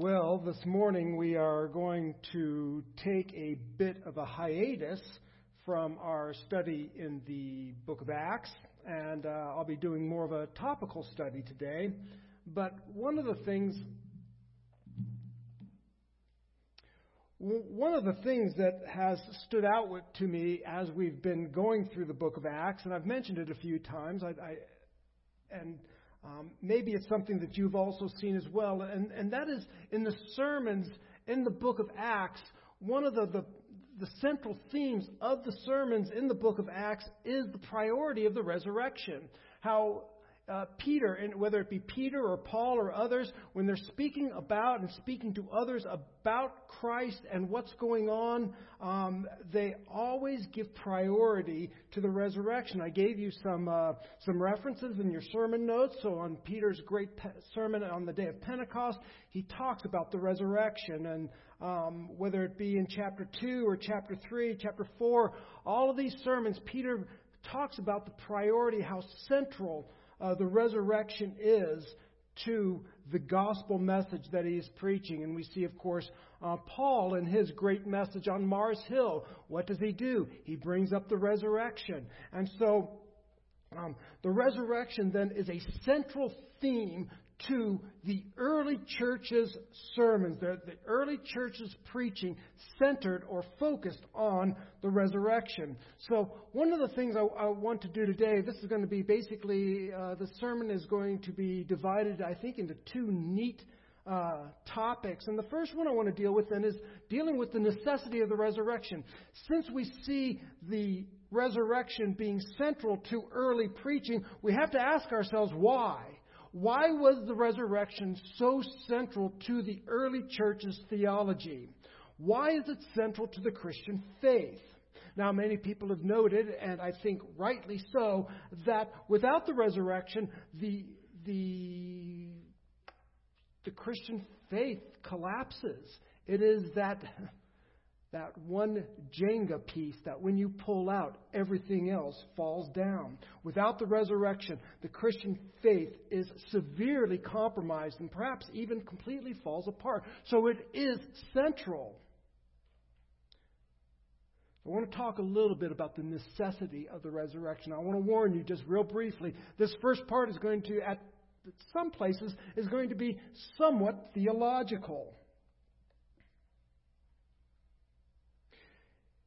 Well, this morning we are going to take a bit of a hiatus from our study in the book of Acts, and uh, I'll be doing more of a topical study today. But one of the things one of the things that has stood out to me as we've been going through the book of Acts, and I've mentioned it a few times, I, I, and um, maybe it's something that you've also seen as well, and, and that is in the sermons in the book of Acts, one of the, the, the central themes of the sermons in the book of Acts is the priority of the resurrection. How uh, Peter, and whether it be Peter or Paul or others, when they're speaking about and speaking to others about Christ and what's going on, um, they always give priority to the resurrection. I gave you some uh, some references in your sermon notes. So on Peter's great pe- sermon on the day of Pentecost, he talks about the resurrection, and um, whether it be in chapter two or chapter three, chapter four, all of these sermons, Peter talks about the priority, how central uh, the resurrection is to the gospel message that he is preaching. And we see, of course, uh, Paul in his great message on Mars Hill. What does he do? He brings up the resurrection. And so um, the resurrection then is a central theme to the early church's sermons, the, the early church's preaching centered or focused on the resurrection. So, one of the things I, I want to do today, this is going to be basically, uh, the sermon is going to be divided, I think, into two neat uh, topics. And the first one I want to deal with then is dealing with the necessity of the resurrection. Since we see the resurrection being central to early preaching, we have to ask ourselves why. Why was the resurrection so central to the early church's theology? Why is it central to the Christian faith? Now, many people have noted, and I think rightly so, that without the resurrection, the, the, the Christian faith collapses. It is that that one Jenga piece that when you pull out, everything else falls down. Without the resurrection, the Christian faith is severely compromised and perhaps even completely falls apart. So it is central. I want to talk a little bit about the necessity of the resurrection. I want to warn you just real briefly. This first part is going to, at some places, is going to be somewhat theological.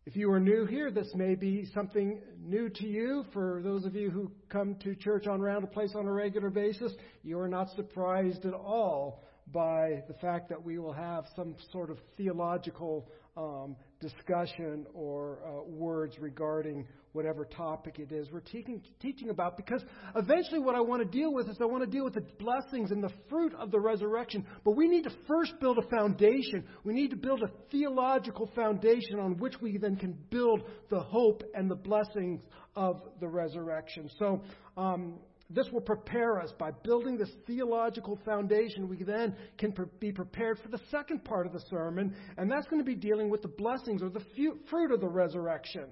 If you are new here, this may be something new to you. For those of you who come to church on Randall Place on a regular basis, you are not surprised at all by the fact that we will have some sort of theological um, discussion or uh, words regarding whatever topic it is we're teaching, teaching about because eventually what I want to deal with is I want to deal with the blessings and the fruit of the resurrection. But we need to first build a foundation. We need to build a theological foundation on which we then can build the hope and the blessings of the resurrection. So, um, this will prepare us by building this theological foundation. We then can be prepared for the second part of the sermon, and that's going to be dealing with the blessings or the fruit of the resurrection.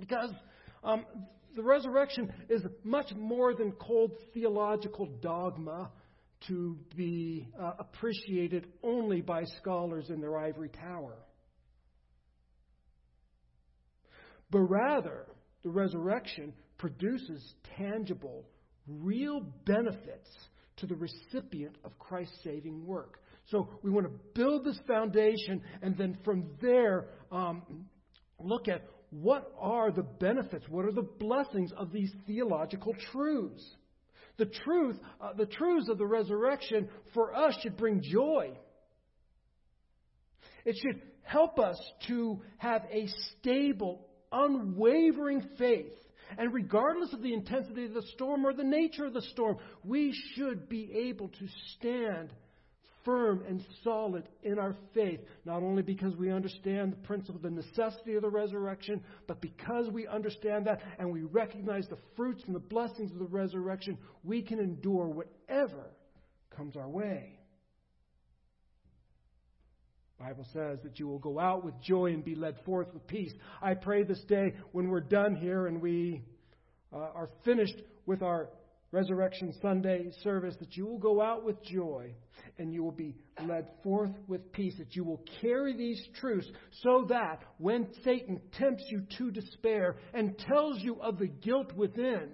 Because um, the resurrection is much more than cold theological dogma to be uh, appreciated only by scholars in their ivory tower. But rather, the resurrection produces tangible, real benefits to the recipient of Christ's saving work. So we want to build this foundation and then from there um, look at what are the benefits, what are the blessings of these theological truths. The truth, uh, the truths of the resurrection for us should bring joy. It should help us to have a stable, unwavering faith. And regardless of the intensity of the storm or the nature of the storm, we should be able to stand firm and solid in our faith, not only because we understand the principle, the necessity of the resurrection, but because we understand that and we recognize the fruits and the blessings of the resurrection, we can endure whatever comes our way. Bible says that you will go out with joy and be led forth with peace. I pray this day when we're done here and we uh, are finished with our Resurrection Sunday service that you will go out with joy and you will be led forth with peace, that you will carry these truths so that when Satan tempts you to despair and tells you of the guilt within,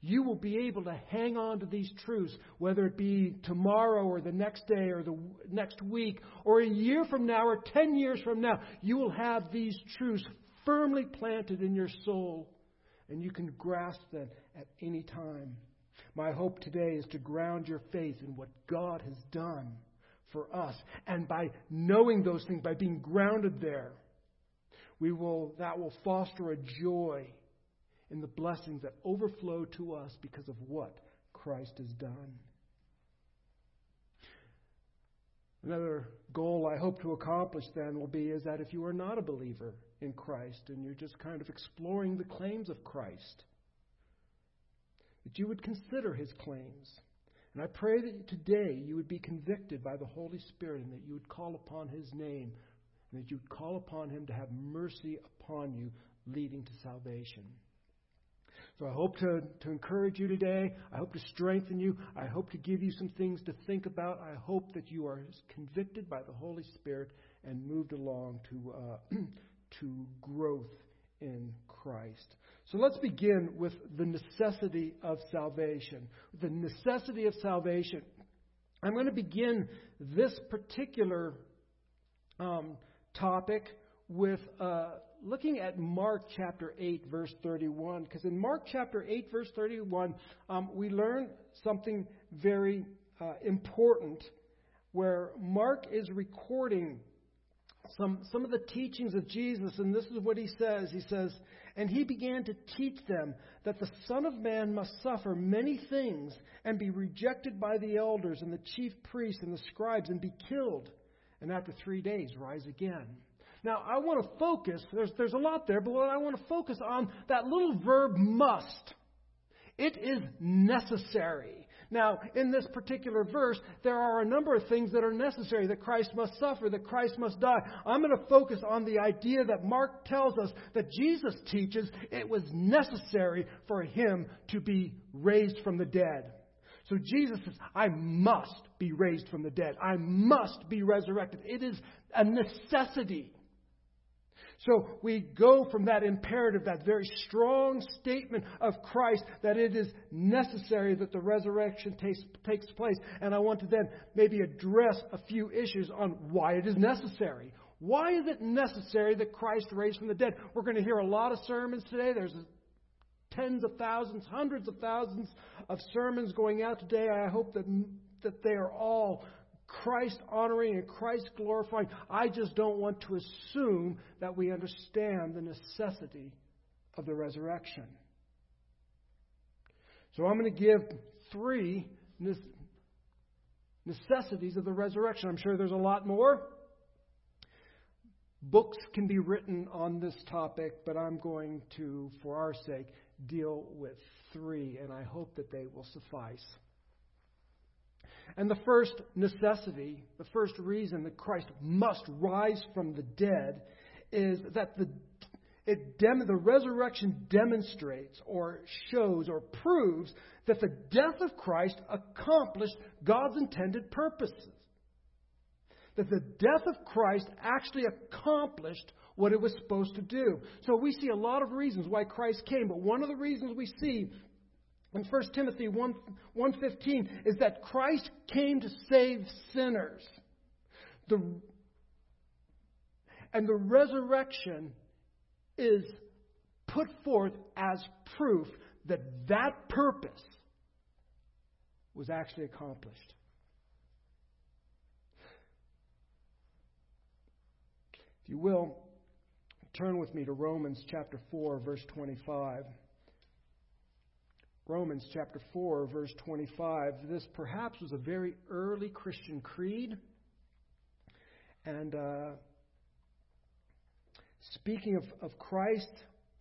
you will be able to hang on to these truths, whether it be tomorrow or the next day or the next week or a year from now or ten years from now. You will have these truths firmly planted in your soul and you can grasp them at any time. My hope today is to ground your faith in what God has done for us. And by knowing those things, by being grounded there, we will, that will foster a joy in the blessings that overflow to us because of what Christ has done. Another goal I hope to accomplish then will be is that if you are not a believer in Christ and you're just kind of exploring the claims of Christ, that you would consider his claims. And I pray that today you would be convicted by the Holy Spirit and that you would call upon his name and that you would call upon him to have mercy upon you, leading to salvation. So I hope to, to encourage you today. I hope to strengthen you. I hope to give you some things to think about. I hope that you are convicted by the Holy Spirit and moved along to, uh, to growth in Christ. So let's begin with the necessity of salvation. The necessity of salvation. I'm going to begin this particular um, topic with uh, looking at Mark chapter 8, verse 31. Because in Mark chapter 8, verse 31, um, we learn something very uh, important where Mark is recording some, some of the teachings of Jesus, and this is what he says. He says, And he began to teach them that the Son of Man must suffer many things and be rejected by the elders and the chief priests and the scribes and be killed, and after three days rise again. Now, I want to focus, there's, there's a lot there, but what I want to focus on that little verb must. It is necessary. Now, in this particular verse, there are a number of things that are necessary that Christ must suffer, that Christ must die. I'm going to focus on the idea that Mark tells us that Jesus teaches it was necessary for him to be raised from the dead. So Jesus says, I must be raised from the dead. I must be resurrected. It is a necessity. So we go from that imperative, that very strong statement of Christ, that it is necessary that the resurrection takes, takes place. And I want to then maybe address a few issues on why it is necessary. Why is it necessary that Christ raised from the dead? We're going to hear a lot of sermons today. There's tens of thousands, hundreds of thousands of sermons going out today. I hope that, that they are all Christ honoring and Christ glorifying. I just don't want to assume that we understand the necessity of the resurrection. So I'm going to give three necessities of the resurrection. I'm sure there's a lot more. Books can be written on this topic, but I'm going to, for our sake, deal with three, and I hope that they will suffice. And the first necessity, the first reason that Christ must rise from the dead is that the, dem- the resurrection demonstrates or shows or proves that the death of Christ accomplished God's intended purposes. That the death of Christ actually accomplished what it was supposed to do. So we see a lot of reasons why Christ came, but one of the reasons we see in 1 Timothy 1, 1.15 is that Christ came to save sinners. The, and the resurrection is put forth as proof that that purpose was actually accomplished. If you will, turn with me to Romans chapter 4, verse 25. Romans chapter 4, verse 25. This perhaps was a very early Christian creed. And uh, speaking of, of Christ,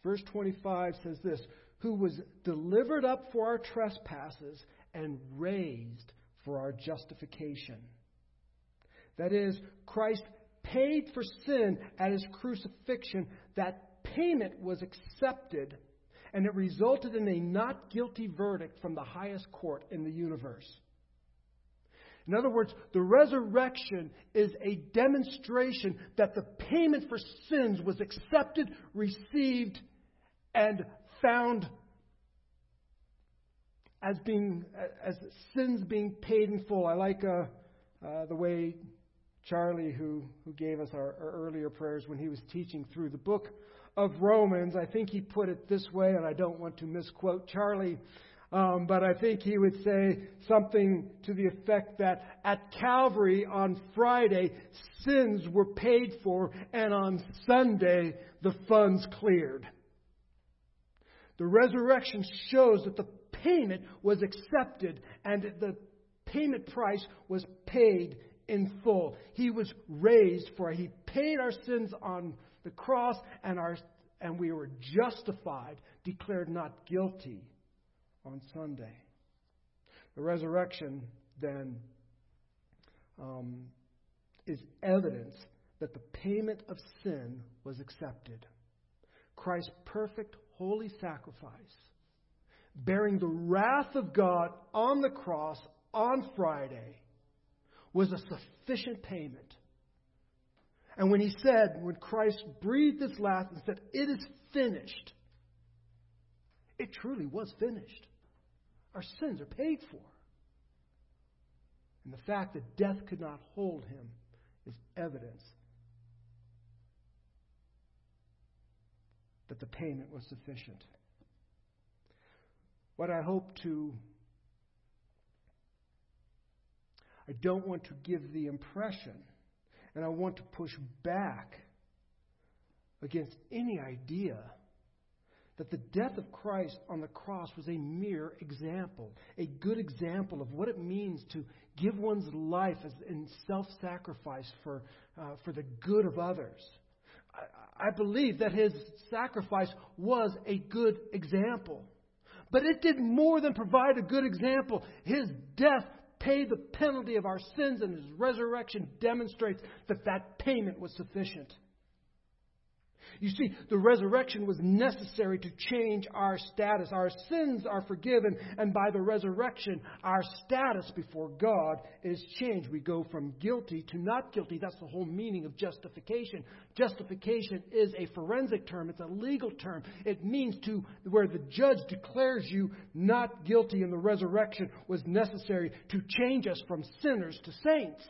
verse 25 says this Who was delivered up for our trespasses and raised for our justification. That is, Christ paid for sin at his crucifixion. That payment was accepted and it resulted in a not guilty verdict from the highest court in the universe. In other words, the resurrection is a demonstration that the payment for sins was accepted, received, and found as being as sins being paid in full. I like uh, uh, the way Charlie, who who gave us our, our earlier prayers when he was teaching through the book of Romans, I think he put it this way, and I don't want to misquote Charlie. Um, but I think he would say something to the effect that at Calvary on Friday, sins were paid for, and on Sunday, the funds cleared. The resurrection shows that the payment was accepted and the payment price was paid in full. He was raised for. He paid our sins on the cross and our and we were justified, declared not guilty on Sunday. The resurrection then um, is evidence that the payment of sin was accepted. Christ's perfect, holy sacrifice, bearing the wrath of God on the cross on Friday, was a sufficient payment. And when he said, when Christ breathed his last and said, It is finished, it truly was finished. Our sins are paid for. And the fact that death could not hold him is evidence that the payment was sufficient. What I hope to, I don't want to give the impression, and I want to push back against any idea that the death of Christ on the cross was a mere example, a good example of what it means to give one's life as in self-sacrifice for uh, for the good of others. I, I believe that his sacrifice was a good example, but it did more than provide a good example. His death paid the penalty of our sins, and his resurrection demonstrates that that payment was sufficient. You see, the resurrection was necessary to change our status. Our sins are forgiven, and by the resurrection, our status before God is changed. We go from guilty to not guilty. That's the whole meaning of justification. Justification is a forensic term, it's a legal term. It means to where the judge declares you not guilty, and the resurrection was necessary to change us from sinners to saints.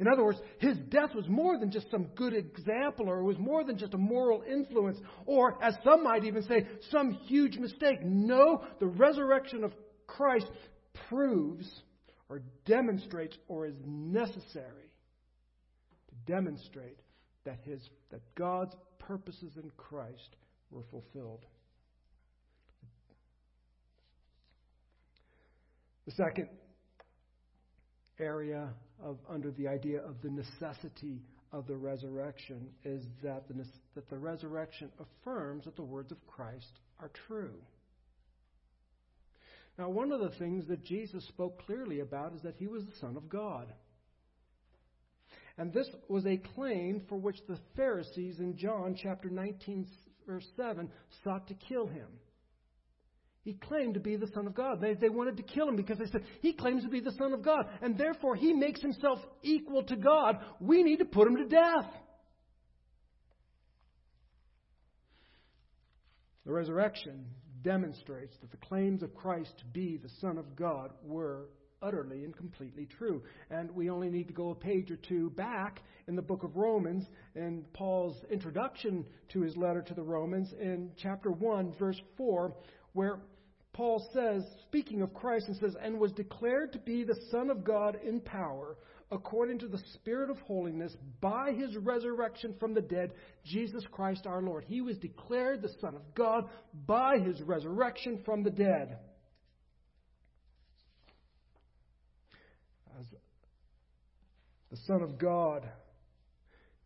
In other words, his death was more than just some good example, or it was more than just a moral influence, or, as some might even say, some huge mistake. No, the resurrection of Christ proves or demonstrates or is necessary to demonstrate that, his, that God's purposes in Christ were fulfilled. The second area of under the idea of the necessity of the resurrection is that the, that the resurrection affirms that the words of Christ are true. Now, one of the things that Jesus spoke clearly about is that he was the Son of God. And this was a claim for which the Pharisees in John chapter 19, verse 7, sought to kill him. He claimed to be the Son of God. They, they wanted to kill him because they said, He claims to be the Son of God, and therefore he makes himself equal to God. We need to put him to death. The resurrection demonstrates that the claims of Christ to be the Son of God were utterly and completely true. And we only need to go a page or two back in the book of Romans in Paul's introduction to his letter to the Romans in chapter 1, verse 4, where Paul says, speaking of Christ, and says, and was declared to be the Son of God in power, according to the Spirit of holiness, by his resurrection from the dead, Jesus Christ our Lord. He was declared the Son of God by his resurrection from the dead. As the Son of God,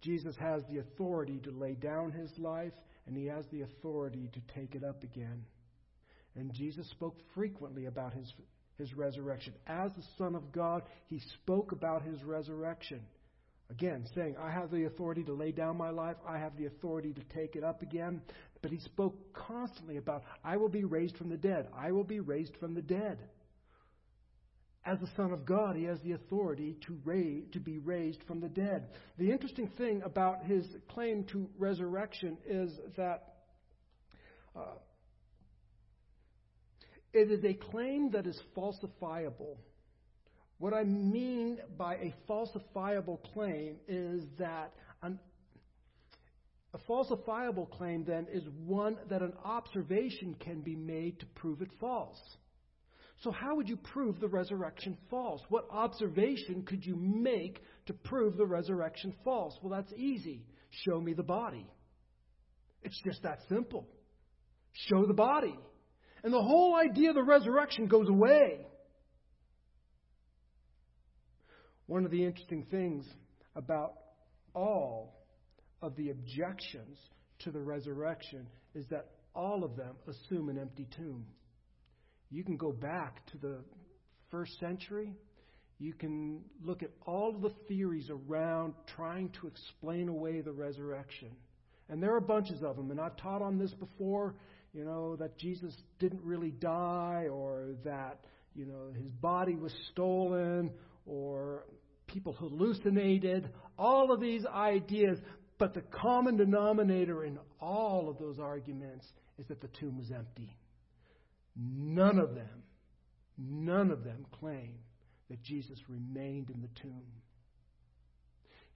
Jesus has the authority to lay down his life, and he has the authority to take it up again. And Jesus spoke frequently about his, his resurrection. As the Son of God, he spoke about his resurrection. Again, saying, I have the authority to lay down my life, I have the authority to take it up again. but he spoke constantly about, I will be raised from the dead. I will be raised from the dead. As the Son of God, he has the authority to, raise, to be raised from the dead. The interesting thing about his claim to resurrection is that uh, it is a claim that is falsifiable. What I mean by a falsifiable claim is that an, a falsifiable claim then is one that an observation can be made to prove it false. So, how would you prove the resurrection false? What observation could you make to prove the resurrection false? Well, that's easy. Show me the body. It's just that simple. Show the body. And the whole idea of the resurrection goes away. One of the interesting things about all of the objections to the resurrection is that all of them assume an empty tomb. You can go back to the first century. You can look at all of the theories around trying to explain away the resurrection. And there are bunches of them. And I've taught on this before, you know, that Jesus didn't really die or that, you know, his body was stolen or people hallucinated. All of these ideas. But the common denominator in all of those arguments is that the tomb was empty. None of them, none of them claim that Jesus remained in the tomb.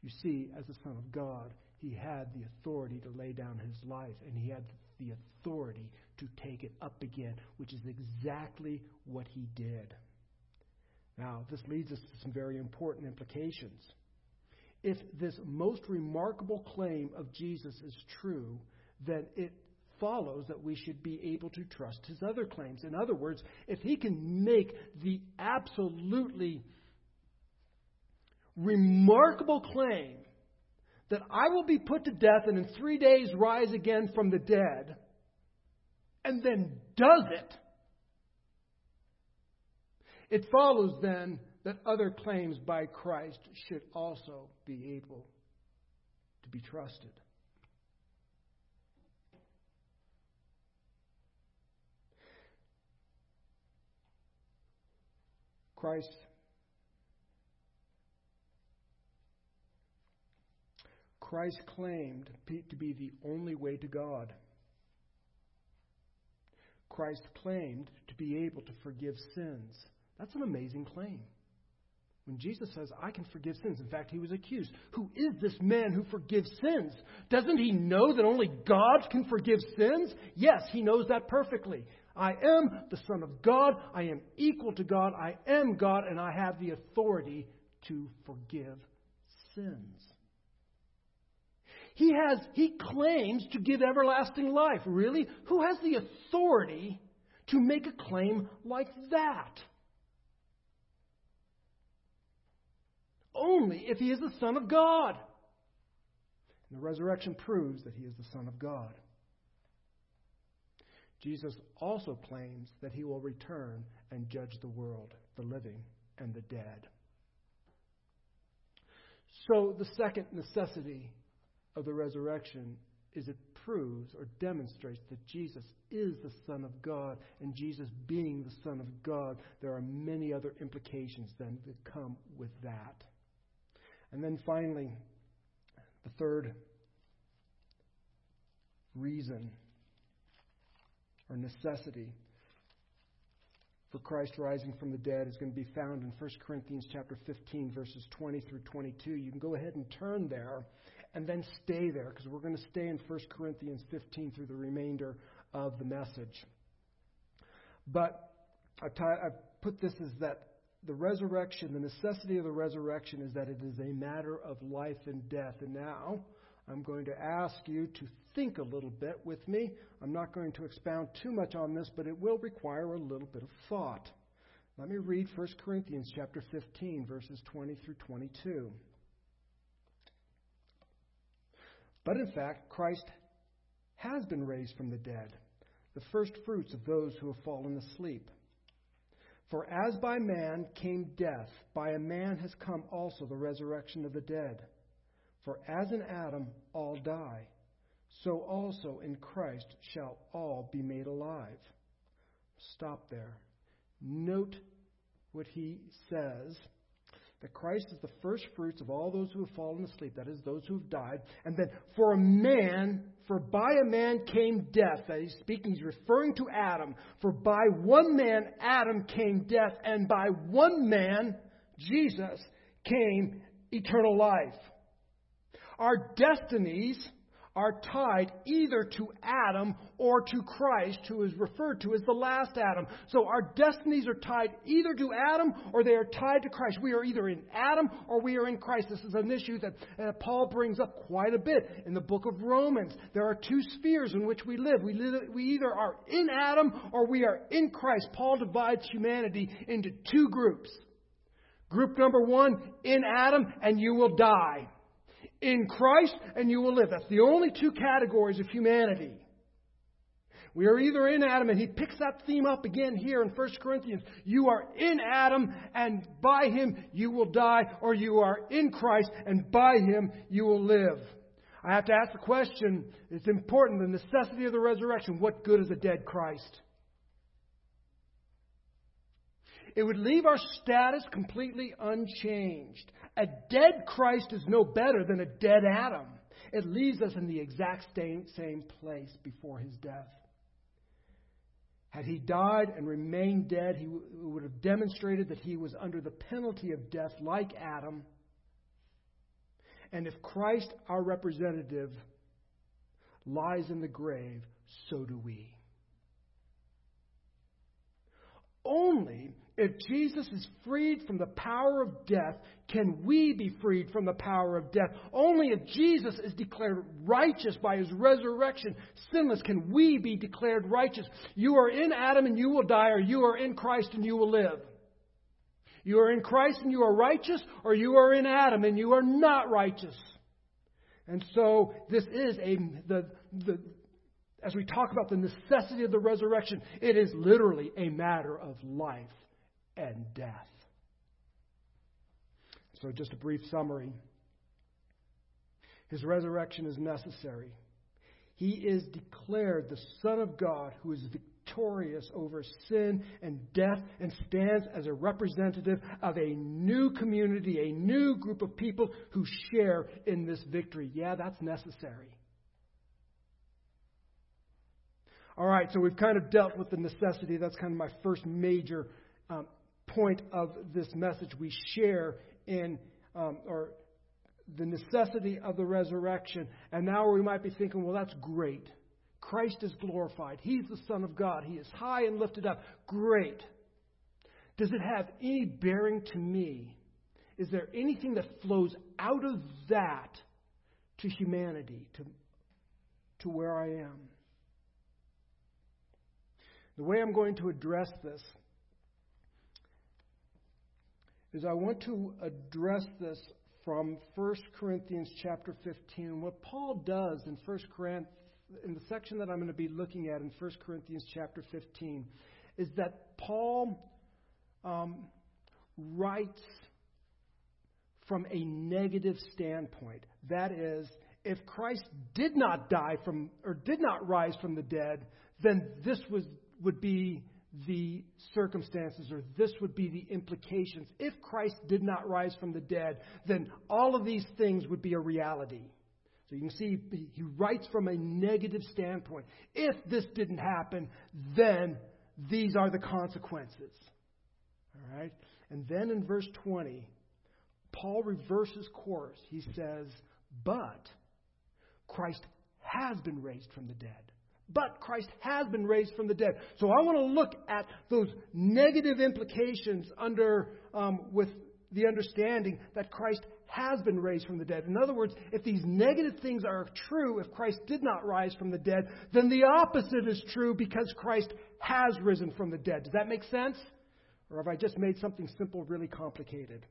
You see, as the Son of God, he had the authority to lay down his life, and he had the authority to take it up again, which is exactly what he did. Now, this leads us to some very important implications. If this most remarkable claim of Jesus is true, then it follows that we should be able to trust his other claims. In other words, if he can make the absolutely remarkable claim that I will be put to death and in three days rise again from the dead, and then does it, it follows then that other claims by Christ should also be able to be trusted. Christ Christ claimed to be the only way to God. Christ claimed to be able to forgive sins. That's an amazing claim. When Jesus says, I can forgive sins, in fact, he was accused. Who is this man who forgives sins? Doesn't he know that only God can forgive sins? Yes, he knows that perfectly. I am the Son of God. I am equal to God. I am God, and I have the authority to forgive sins. He has he claims to give everlasting life. Really? Who has the authority to make a claim like that? Only if he is the Son of God. And the resurrection proves that he is the Son of God. Jesus also claims that he will return and judge the world, the living and the dead. So, the second necessity of the resurrection is it proves or demonstrates that Jesus is the Son of God, and Jesus being the Son of God, there are many other implications then that come with that. And then finally, the third reason or necessity for Christ rising from the dead is going to be found in 1 Corinthians chapter 15 verses 20 through 22. You can go ahead and turn there and then stay there because we're going to stay in 1 Corinthians 15 through the remainder of the message. But I've, t- I've put this as that the resurrection, the necessity of the resurrection is that it is a matter of life and death. And now I'm going to ask you to think a little bit with me. I'm not going to expound too much on this, but it will require a little bit of thought. Let me read 1 Corinthians chapter 15 verses 20 through 22. But in fact, Christ has been raised from the dead, the first fruits of those who have fallen asleep. For as by man came death, by a man has come also the resurrection of the dead. For as in Adam all die, so also in Christ shall all be made alive. Stop there. Note what he says that Christ is the first fruits of all those who have fallen asleep, that is, those who have died. And then, for a man, for by a man came death. That he's speaking, he's referring to Adam. For by one man, Adam, came death, and by one man, Jesus, came eternal life. Our destinies are tied either to Adam or to Christ, who is referred to as the last Adam. So our destinies are tied either to Adam or they are tied to Christ. We are either in Adam or we are in Christ. This is an issue that uh, Paul brings up quite a bit in the book of Romans. There are two spheres in which we live. We, live, we either are in Adam or we are in Christ. Paul divides humanity into two groups. Group number one, in Adam, and you will die in Christ and you will live. That's the only two categories of humanity. We are either in Adam, and he picks that theme up again here in 1 Corinthians. You are in Adam, and by him you will die, or you are in Christ, and by him you will live. I have to ask the question it's important the necessity of the resurrection. What good is a dead Christ? It would leave our status completely unchanged. A dead Christ is no better than a dead Adam. It leaves us in the exact same same place before his death. Had he died and remained dead, he would have demonstrated that he was under the penalty of death like Adam. And if Christ, our representative, lies in the grave, so do we. Only if Jesus is freed from the power of death, can we be freed from the power of death? Only if Jesus is declared righteous by his resurrection, sinless, can we be declared righteous. You are in Adam and you will die, or you are in Christ and you will live. You are in Christ and you are righteous, or you are in Adam and you are not righteous. And so this is a the, the as we talk about the necessity of the resurrection, it is literally a matter of life and death. So, just a brief summary. His resurrection is necessary. He is declared the Son of God who is victorious over sin and death and stands as a representative of a new community, a new group of people who share in this victory. Yeah, that's necessary. All right, so we've kind of dealt with the necessity. That's kind of my first major um, point of this message we share in, um, or the necessity of the resurrection. And now we might be thinking, well, that's great. Christ is glorified. He's the Son of God. He is high and lifted up. Great. Does it have any bearing to me? Is there anything that flows out of that to humanity, to, to where I am? The way I'm going to address this is I want to address this from 1 Corinthians chapter 15. What Paul does in 1 Corinthians, in the section that I'm going to be looking at in 1 Corinthians chapter 15, is that Paul um, writes from a negative standpoint. That is, if Christ did not die from or did not rise from the dead, then this was would be the circumstances, or this would be the implications. If Christ did not rise from the dead, then all of these things would be a reality. So you can see he writes from a negative standpoint. If this didn't happen, then these are the consequences. All right? And then in verse 20, Paul reverses course. He says, But Christ has been raised from the dead but Christ has been raised from the dead. So I want to look at those negative implications under um, with the understanding that Christ has been raised from the dead. In other words, if these negative things are true, if Christ did not rise from the dead, then the opposite is true because Christ has risen from the dead. Does that make sense? Or have I just made something simple really complicated?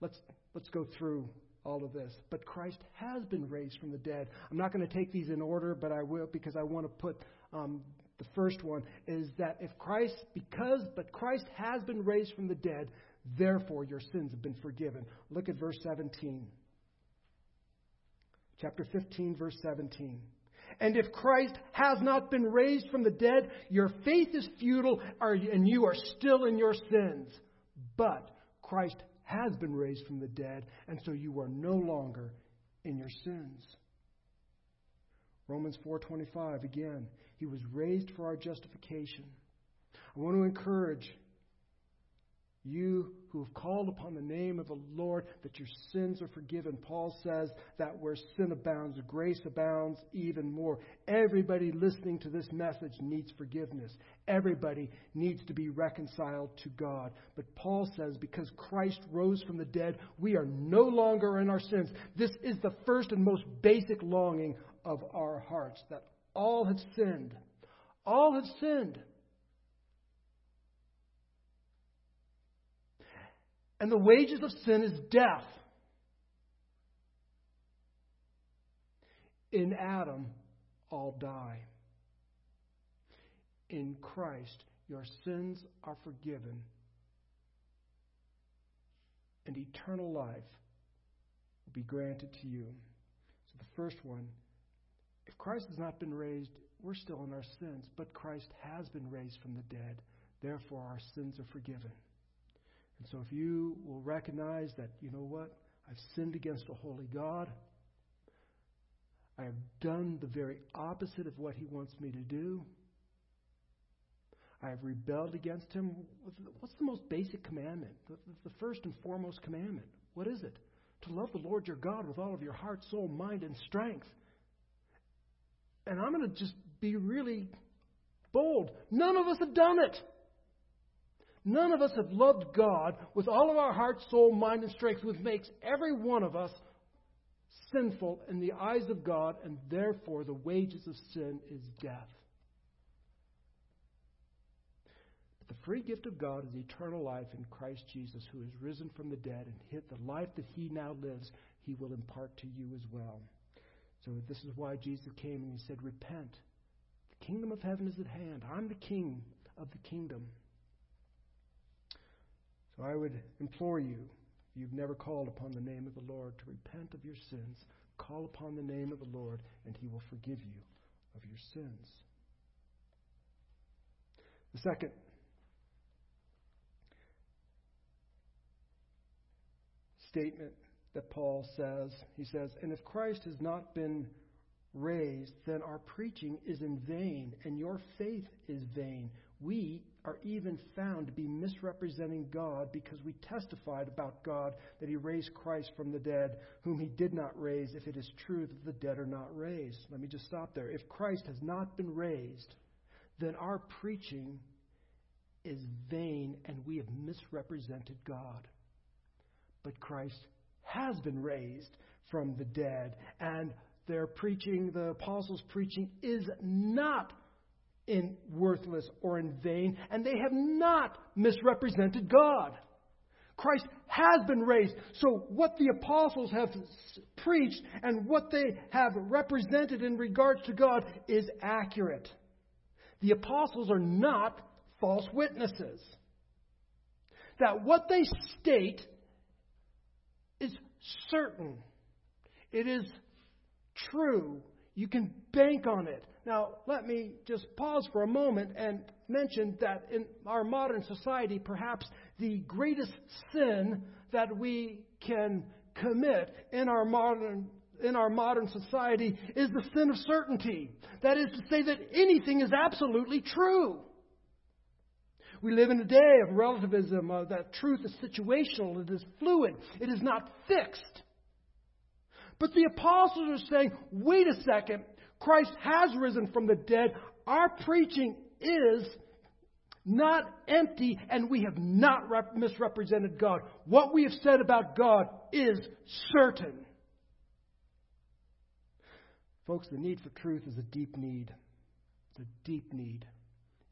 Let's, let's go through all of this. But Christ has been raised from the dead. I'm not going to take these in order, but I will because I want to put um, the first one is that if Christ, because, but Christ has been raised from the dead, therefore your sins have been forgiven. Look at verse 17. Chapter 15, verse 17. And if Christ has not been raised from the dead, your faith is futile and you are still in your sins. But Christ has been raised from the dead, and so you are no longer in your sins. Romans 4:25 again, he was raised for our justification. I want to encourage you who have called upon the name of the Lord, that your sins are forgiven. Paul says that where sin abounds, grace abounds even more. Everybody listening to this message needs forgiveness. Everybody needs to be reconciled to God. But Paul says because Christ rose from the dead, we are no longer in our sins. This is the first and most basic longing of our hearts that all have sinned. All have sinned And the wages of sin is death. In Adam, all die. In Christ, your sins are forgiven, and eternal life will be granted to you. So, the first one if Christ has not been raised, we're still in our sins, but Christ has been raised from the dead. Therefore, our sins are forgiven. And so if you will recognize that, you know what, I've sinned against a holy God, I have done the very opposite of what He wants me to do. I have rebelled against Him. What's the most basic commandment? The, the first and foremost commandment. What is it? To love the Lord your God with all of your heart, soul, mind, and strength. And I'm going to just be really bold. None of us have done it. None of us have loved God with all of our heart, soul, mind, and strength, which makes every one of us sinful in the eyes of God, and therefore the wages of sin is death. But the free gift of God is eternal life in Christ Jesus, who is risen from the dead, and hit the life that he now lives, he will impart to you as well. So this is why Jesus came and he said, Repent. The kingdom of heaven is at hand. I'm the king of the kingdom. So I would implore you, if you've never called upon the name of the Lord, to repent of your sins. Call upon the name of the Lord, and he will forgive you of your sins. The second statement that Paul says, he says, And if Christ has not been raised, then our preaching is in vain, and your faith is vain. We are even found to be misrepresenting God because we testified about God that He raised Christ from the dead, whom He did not raise, if it is true that the dead are not raised. Let me just stop there. If Christ has not been raised, then our preaching is vain and we have misrepresented God. But Christ has been raised from the dead, and their preaching, the apostles' preaching, is not in worthless or in vain, and they have not misrepresented God. Christ has been raised. So, what the apostles have preached and what they have represented in regards to God is accurate. The apostles are not false witnesses. That what they state is certain, it is true. You can bank on it. Now, let me just pause for a moment and mention that in our modern society, perhaps the greatest sin that we can commit in our modern in our modern society is the sin of certainty. That is to say that anything is absolutely true. We live in a day of relativism, uh, that truth is situational, it is fluid, it is not fixed. But the apostles are saying, wait a second, Christ has risen from the dead. Our preaching is not empty, and we have not rep- misrepresented God. What we have said about God is certain. Folks, the need for truth is a deep need. It's a deep need.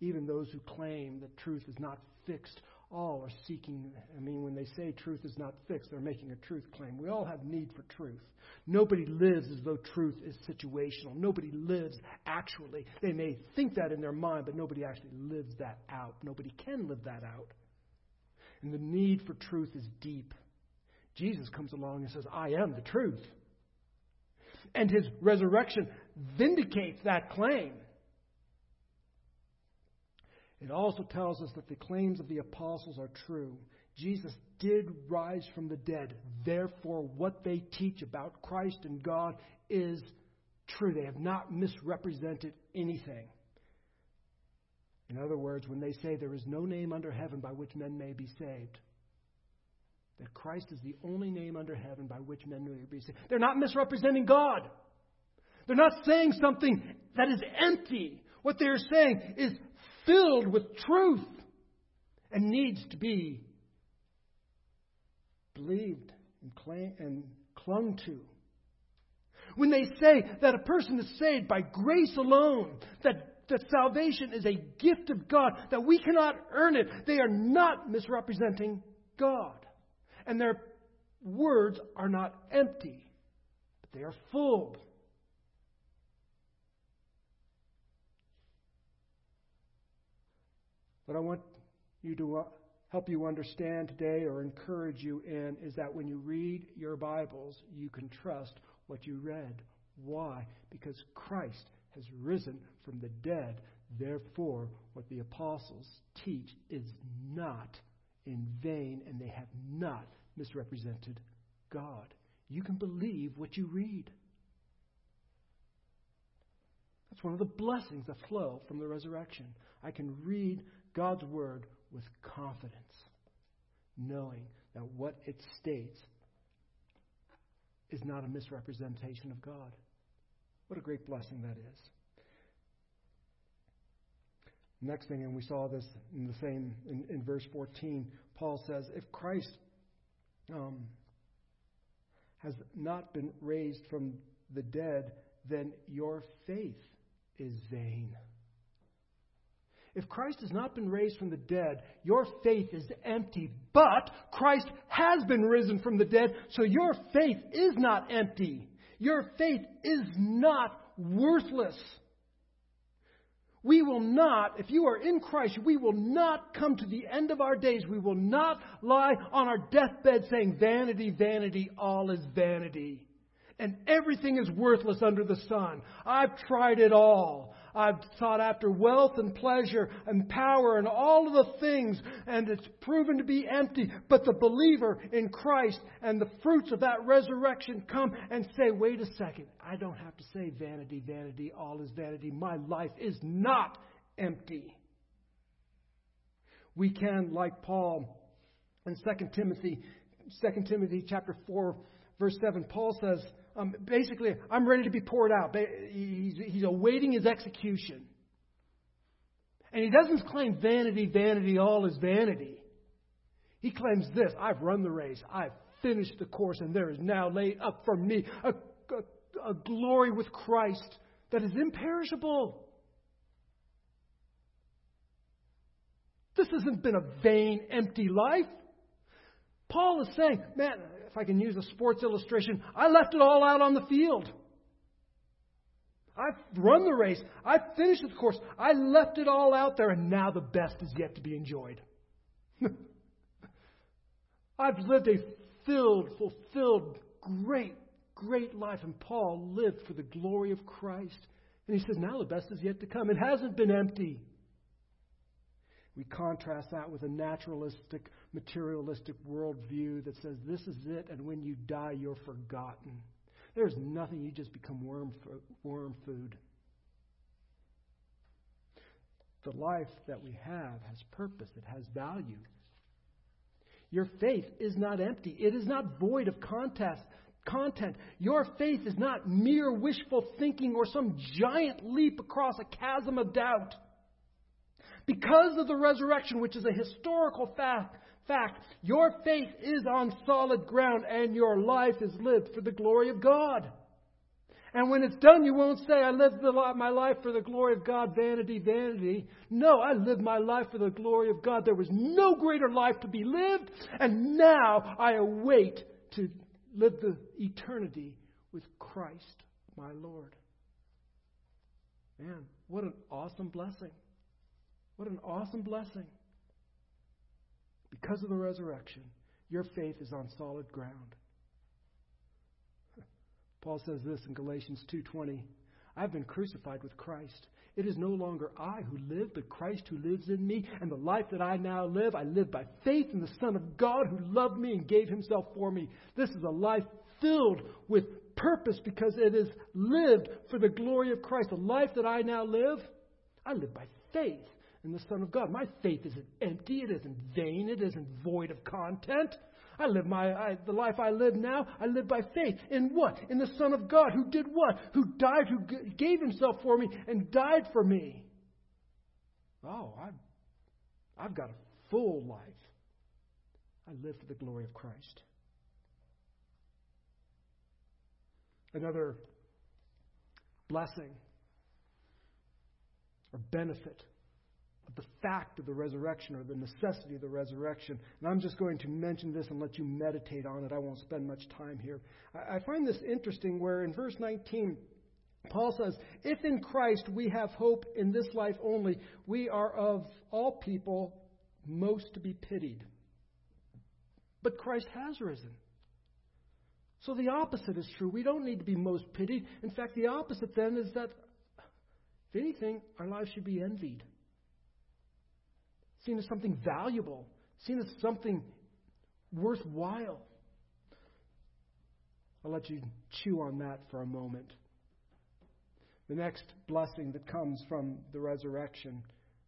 Even those who claim that truth is not fixed all are seeking, I mean, when they say truth is not fixed, they're making a truth claim. We all have need for truth. Nobody lives as though truth is situational. Nobody lives actually. They may think that in their mind, but nobody actually lives that out. Nobody can live that out. And the need for truth is deep. Jesus comes along and says, I am the truth. And his resurrection vindicates that claim. It also tells us that the claims of the apostles are true. Jesus did rise from the dead. Therefore, what they teach about Christ and God is true. They have not misrepresented anything. In other words, when they say there is no name under heaven by which men may be saved, that Christ is the only name under heaven by which men may be saved, they're not misrepresenting God. They're not saying something that is empty. What they're saying is filled with truth and needs to be believed and, claim, and clung to. When they say that a person is saved by grace alone, that that salvation is a gift of God, that we cannot earn it. They are not misrepresenting God. And their words are not empty, but they are full. What I want you to uh, help you understand today or encourage you in is that when you read your Bibles, you can trust what you read. Why? Because Christ has risen from the dead. Therefore, what the apostles teach is not in vain, and they have not misrepresented God. You can believe what you read. That's one of the blessings that flow from the resurrection. I can read God's word with confidence, knowing that what it states is not a misrepresentation of God. What a great blessing that is. Next thing, and we saw this in the same in, in verse 14, Paul says, if Christ um, has not been raised from the dead, then your faith is vain. If Christ has not been raised from the dead, your faith is empty. But Christ has been risen from the dead, so your faith is not empty. Your faith is not worthless. We will not, if you are in Christ, we will not come to the end of our days. We will not lie on our deathbed saying, Vanity, vanity, all is vanity. And everything is worthless under the sun. I've tried it all. I've sought after wealth and pleasure and power and all of the things, and it's proven to be empty. But the believer in Christ and the fruits of that resurrection come and say, wait a second, I don't have to say vanity, vanity, all is vanity. My life is not empty. We can, like Paul in 2 Timothy, 2 Timothy chapter 4, verse 7, Paul says, um, basically, I'm ready to be poured out. He's, he's awaiting his execution. And he doesn't claim vanity, vanity, all is vanity. He claims this I've run the race, I've finished the course, and there is now laid up for me a, a, a glory with Christ that is imperishable. This hasn't been a vain, empty life. Paul is saying, man, if I can use a sports illustration, I left it all out on the field. I've run the race. I've finished the course. I left it all out there, and now the best is yet to be enjoyed. I've lived a filled, fulfilled, great, great life. And Paul lived for the glory of Christ. And he says, now the best is yet to come. It hasn't been empty. We contrast that with a naturalistic, materialistic worldview that says this is it, and when you die, you're forgotten. There's nothing, you just become worm, worm food. The life that we have has purpose, it has value. Your faith is not empty, it is not void of contest, content. Your faith is not mere wishful thinking or some giant leap across a chasm of doubt. Because of the resurrection, which is a historical fact, fact, your faith is on solid ground and your life is lived for the glory of God. And when it's done, you won't say, I lived my life for the glory of God, vanity, vanity. No, I lived my life for the glory of God. There was no greater life to be lived, and now I await to live the eternity with Christ, my Lord. Man, what an awesome blessing. What an awesome blessing. Because of the resurrection, your faith is on solid ground. Paul says this in Galatians 2:20, I've been crucified with Christ. It is no longer I who live, but Christ who lives in me. And the life that I now live, I live by faith in the Son of God who loved me and gave himself for me. This is a life filled with purpose because it is lived for the glory of Christ. The life that I now live, I live by faith in the Son of God. My faith isn't empty, it isn't vain, it isn't void of content. I live my I, the life I live now. I live by faith in what? In the Son of God who did what? Who died, who g- gave Himself for me and died for me. Oh, I've I've got a full life. I live for the glory of Christ. Another blessing or benefit the fact of the resurrection or the necessity of the resurrection. And I'm just going to mention this and let you meditate on it. I won't spend much time here. I find this interesting where in verse 19, Paul says, If in Christ we have hope in this life only, we are of all people most to be pitied. But Christ has risen. So the opposite is true. We don't need to be most pitied. In fact, the opposite then is that, if anything, our lives should be envied seen as something valuable, seen as something worthwhile. I'll let you chew on that for a moment. The next blessing that comes from the resurrection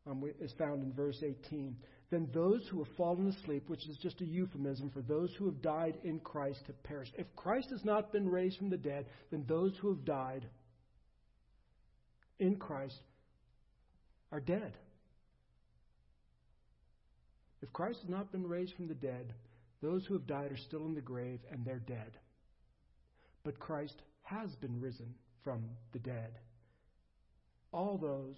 um, is found in verse 18. Then those who have fallen asleep, which is just a euphemism for those who have died in Christ, have perished. If Christ has not been raised from the dead, then those who have died in Christ are dead. If Christ has not been raised from the dead, those who have died are still in the grave and they're dead. But Christ has been risen from the dead. All those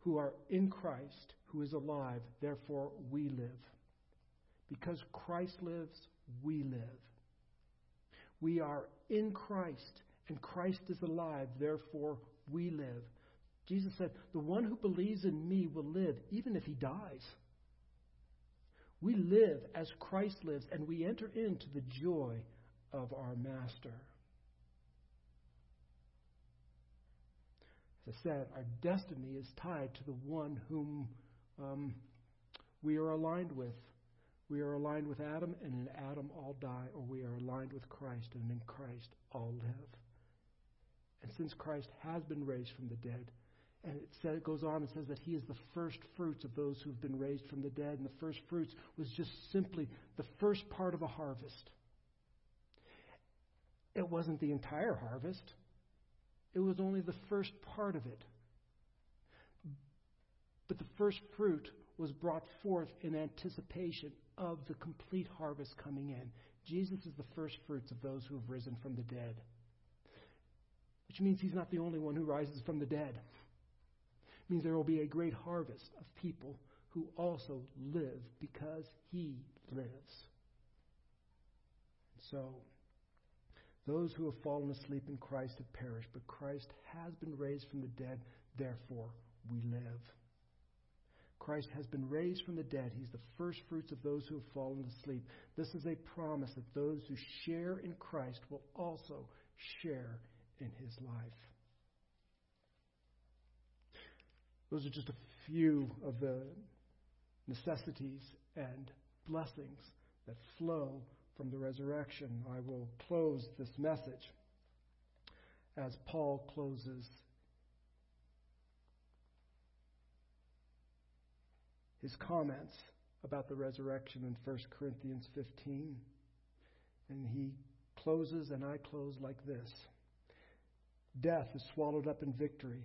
who are in Christ, who is alive, therefore we live. Because Christ lives, we live. We are in Christ, and Christ is alive, therefore we live. Jesus said, The one who believes in me will live, even if he dies. We live as Christ lives, and we enter into the joy of our Master. As I said, our destiny is tied to the one whom um, we are aligned with. We are aligned with Adam, and in Adam all die, or we are aligned with Christ, and in Christ all live. And since Christ has been raised from the dead, and it, said, it goes on and says that he is the first fruits of those who've been raised from the dead. And the first fruits was just simply the first part of a harvest. It wasn't the entire harvest, it was only the first part of it. But the first fruit was brought forth in anticipation of the complete harvest coming in. Jesus is the first fruits of those who have risen from the dead. Which means he's not the only one who rises from the dead means there will be a great harvest of people who also live because he lives. So, those who have fallen asleep in Christ have perished, but Christ has been raised from the dead, therefore we live. Christ has been raised from the dead. He's the first fruits of those who have fallen asleep. This is a promise that those who share in Christ will also share in his life. Those are just a few of the necessities and blessings that flow from the resurrection. I will close this message as Paul closes his comments about the resurrection in 1 Corinthians 15. And he closes, and I close like this Death is swallowed up in victory.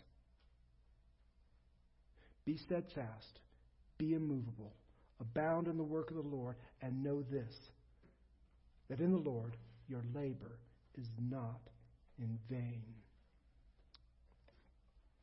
be steadfast, be immovable, abound in the work of the Lord, and know this that in the Lord your labor is not in vain.